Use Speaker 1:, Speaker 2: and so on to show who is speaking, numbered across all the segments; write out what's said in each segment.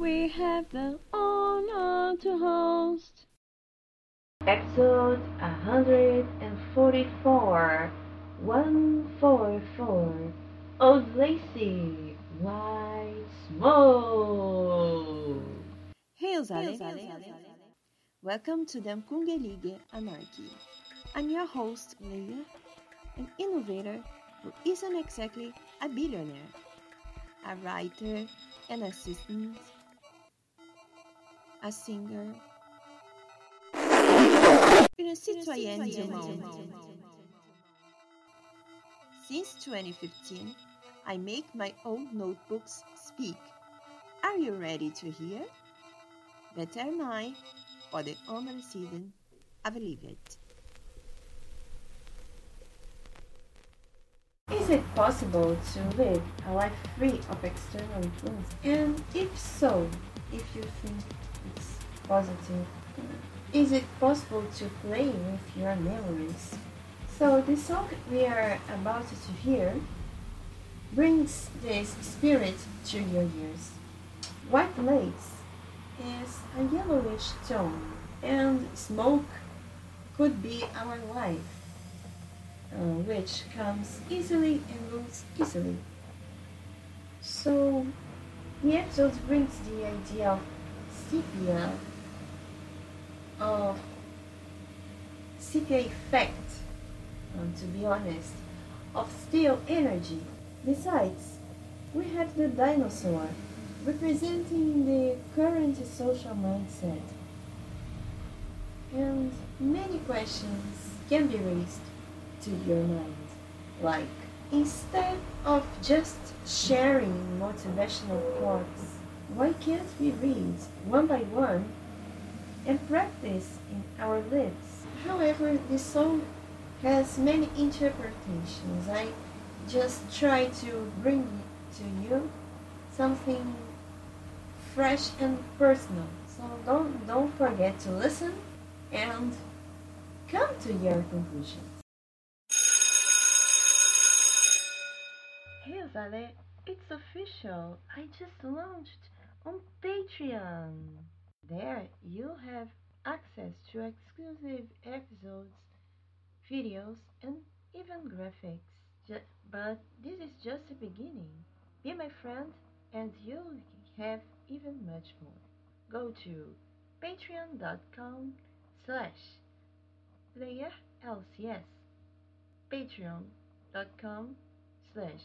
Speaker 1: we have the honor to host
Speaker 2: Episode 144 144 Old Lacy White Smoke.
Speaker 1: Hey Ozale. Welcome to the Mkungelige Anarchy. I'm your host, Leia, an innovator who isn't exactly a billionaire, a writer, an assistant, a singer, une citoyenne du monde. Since 2015, I make my own notebooks speak. Are you ready to hear? Better am I for the honor season. I believe it.
Speaker 2: Is it possible to live a life free of external influence? And if so, if you think it's positive, is it possible to play with your memories? So, the song we are about to hear brings this spirit to your ears. White lace is a yellowish tone, and smoke could be our life, uh, which comes easily and goes easily. So, the episode brings the idea of sepia, of sepia effect, um, to be honest, of still energy. Besides, we have the dinosaur, representing the current social mindset. And many questions can be raised to your mind, like instead of just sharing motivational quotes, why can't we read one by one and practice in our lives? However, this song has many interpretations. I just try to bring to you something fresh and personal. So don't don't forget to listen and come to your conclusions. Zale, it's official. I just launched on Patreon. There you'll have access to exclusive episodes, videos, and even graphics. But this is just the beginning. Be my friend and you'll have even much more. Go to patreon.com slash playerlcs patreon.com slash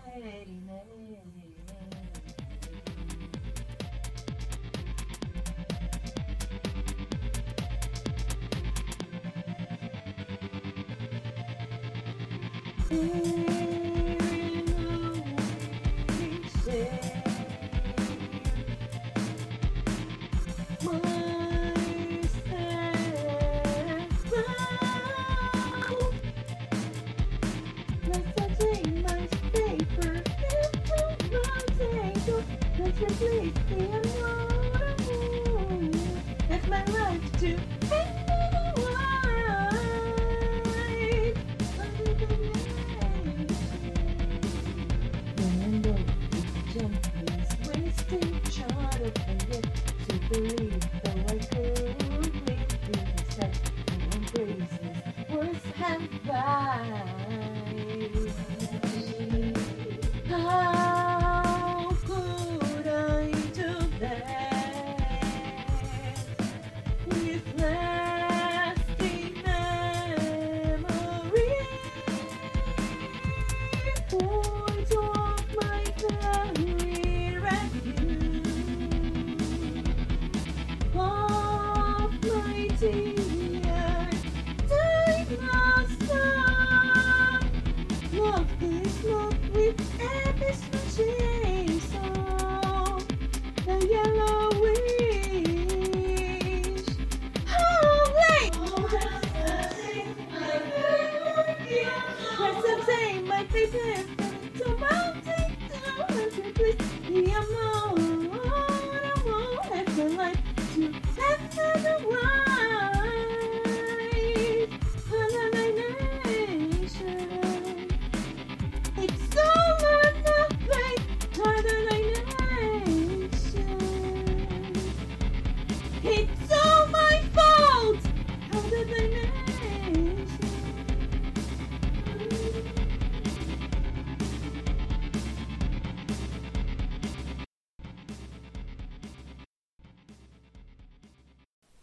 Speaker 2: That's to believe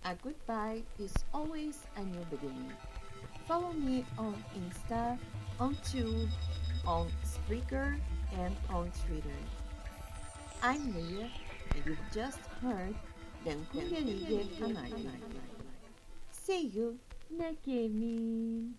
Speaker 1: A goodbye is always a new beginning. Follow me on Insta, on Tube, on Spreaker, and on Twitter. I'm Leah, and you've just heard Den Kungelige Anarchy. See you, Nakemi.